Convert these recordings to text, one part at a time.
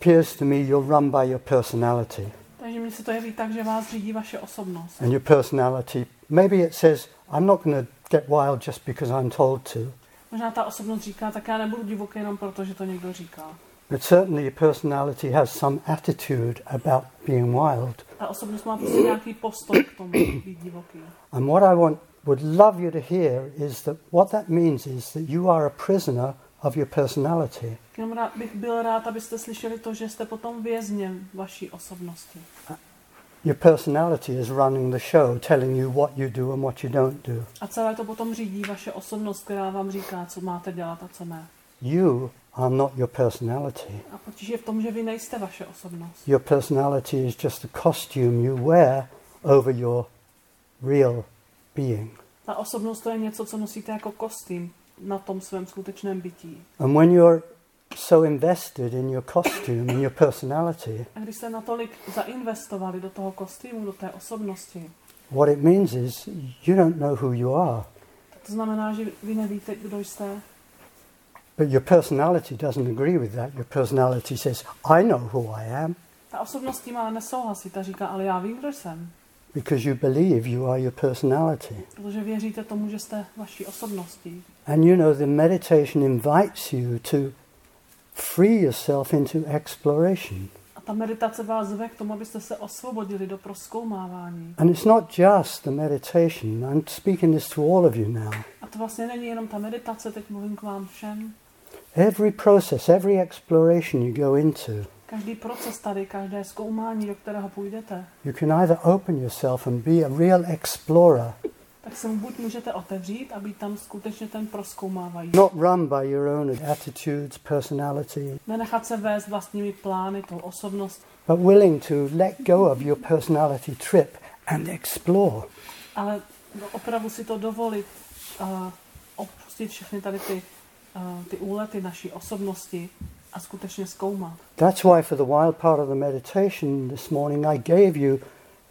appears to me you're run by your personality. Takže mi se to jeví tak, že vás řídí vaše osobnost. And your personality, maybe it says, I'm not going to get wild just because I'm told to. Možná ta osobnost říká, tak já nebudu divoký jenom proto, že to někdo říká. But certainly your personality has some attitude about being wild. Ta osobnost má prostě nějaký postoj k tomu být divoký. And what I want would love you to hear is that what that means is that you are a prisoner of your personality. Jenom rád, bych byl rád, abyste slyšeli to, že jste potom vězněm vaší osobnosti. Your personality is running the show, telling you what you do and what you don't do. A celé to potom řídí vaše osobnost, která vám říká, co máte dělat a co ne. You are not your personality. A potíž je v tom, že vy nejste vaše osobnost. Your personality is just a costume you wear over your real being. Ta osobnost to je něco, co nosíte jako kostým na tom svém skutečném bytí. And when you're so invested in your costume and your personality, A když jste natolik zainvestovali do toho kostýmu, do té osobnosti, what it means is you don't know who you are. to znamená, že vy nevíte, kdo jste. But your personality doesn't agree with that. Your personality says, I know who I am Ta osobnost tím ale nesouhlasí, ta říká, ale já vím, kdo jsem. Because you believe you are your personality. Protože věříte tomu, že jste vaší osobností. And you know, the meditation invites you to free yourself into exploration. A ta meditace vás zve k tomu, abyste se osvobodili do proskoumávání. And it's not just the meditation. I'm speaking this to all of you now. A to vlastně není jenom ta meditace, teď mluvím k vám všem. Every process, every exploration you go into, Každý proces tady, každé zkoumání, do kterého půjdete, you can either open yourself and be a real explorer, tak se mu buď můžete otevřít a být tam skutečně ten proskoumávající. not run by your own attitudes, personality, Nenechat se vést vlastními plány, tou osobnost, but willing to let go of your personality trip and explore. ale opravdu si to dovolit uh, opustit všechny tady ty, uh, ty úlety naší osobnosti a skutečně zkoumat. That's why, for the wild part of the meditation this morning, I gave you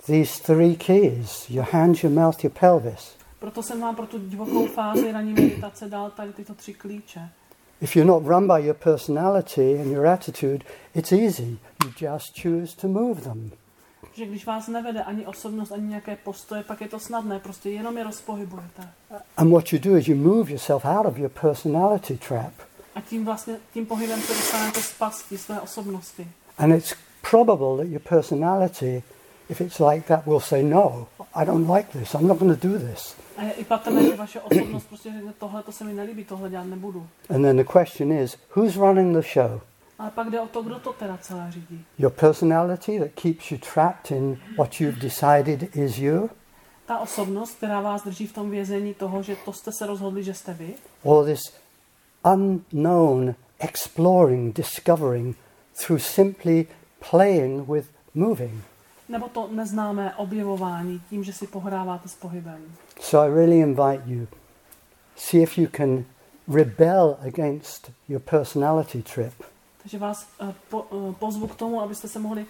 these three keys your hands, your mouth, your pelvis. Proto jsem vám pro tu divokou fázi ranní meditace dal tady tyto tři klíče. If you're not run by your personality and your attitude, it's easy. You just choose to move them. Že když vás nevede ani osobnost, ani nějaké postoje, pak je to snadné, prostě jenom je rozpohybujete. And what you do is you move yourself out of your personality trap. A tím vlastně, tím pohybem se dostanete z pasti své osobnosti. And it's probable that your personality, if it's like that, will say, No, I don't like this. I'm not going to do this. A je i patrné, že vaše osobnost prostě řekne, tohle to se mi nelíbí, tohle dělat nebudu. And then the question is, who's running the show? Ale pak jde o to, kdo to teda celé řídí. Your personality that keeps you trapped in what you've decided is you? Ta osobnost, která vás drží v tom vězení toho, že to jste se rozhodli, že jste vy, Or this unknown exploring, discovering through simply playing with moving? nebo to neznámé objevování tím, že si pohráváte s pohybem. So I really invite you, see if you can rebel against your personality trip. Takže vás eh, po, eh, pozvu k tomu, abyste se mohli,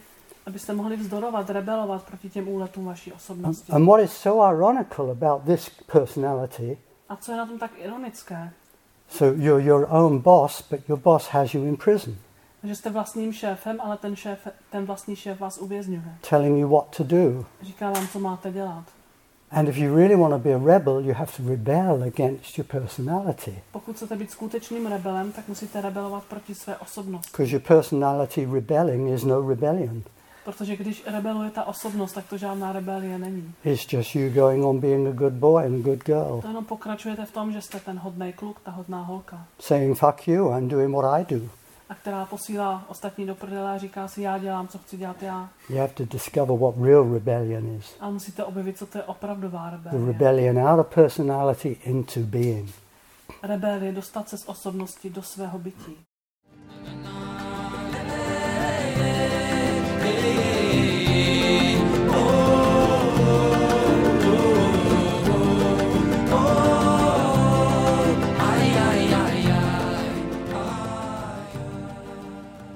abyste mohli vzdorovat, rebelovat proti těm úletům vaší osobnosti. And what is so ironical about this personality, A co je na tom tak ironické? So you're your own boss, but your boss has you in prison, Že jste vlastním šéfem, ale ten, šéf, ten vlastní šéf vás uvězňuje. telling you what to do. Říká vám, co máte dělat. And if you really want to be a rebel, you have to rebel against your personality. Pokud chcete být skutečným rebelem, tak musíte rebelovat proti své osobnosti. Because your personality rebelling is no rebellion. Protože když rebeluje ta osobnost, tak to žádná rebelie není. It's just you going on being a good boy and a good girl, To jenom pokračujete v tom, že jste ten hodný kluk, ta hodná holka. saying, fuck you, I'm doing what I do. A která posílá ostatní do prdele a říká si, já dělám, co chci dělat já. You have to discover what real rebellion is A musíte objevit, co to je opravdová the rebelie. rebellion out of personality into being. Rebelie dostat se z osobnosti do svého bytí.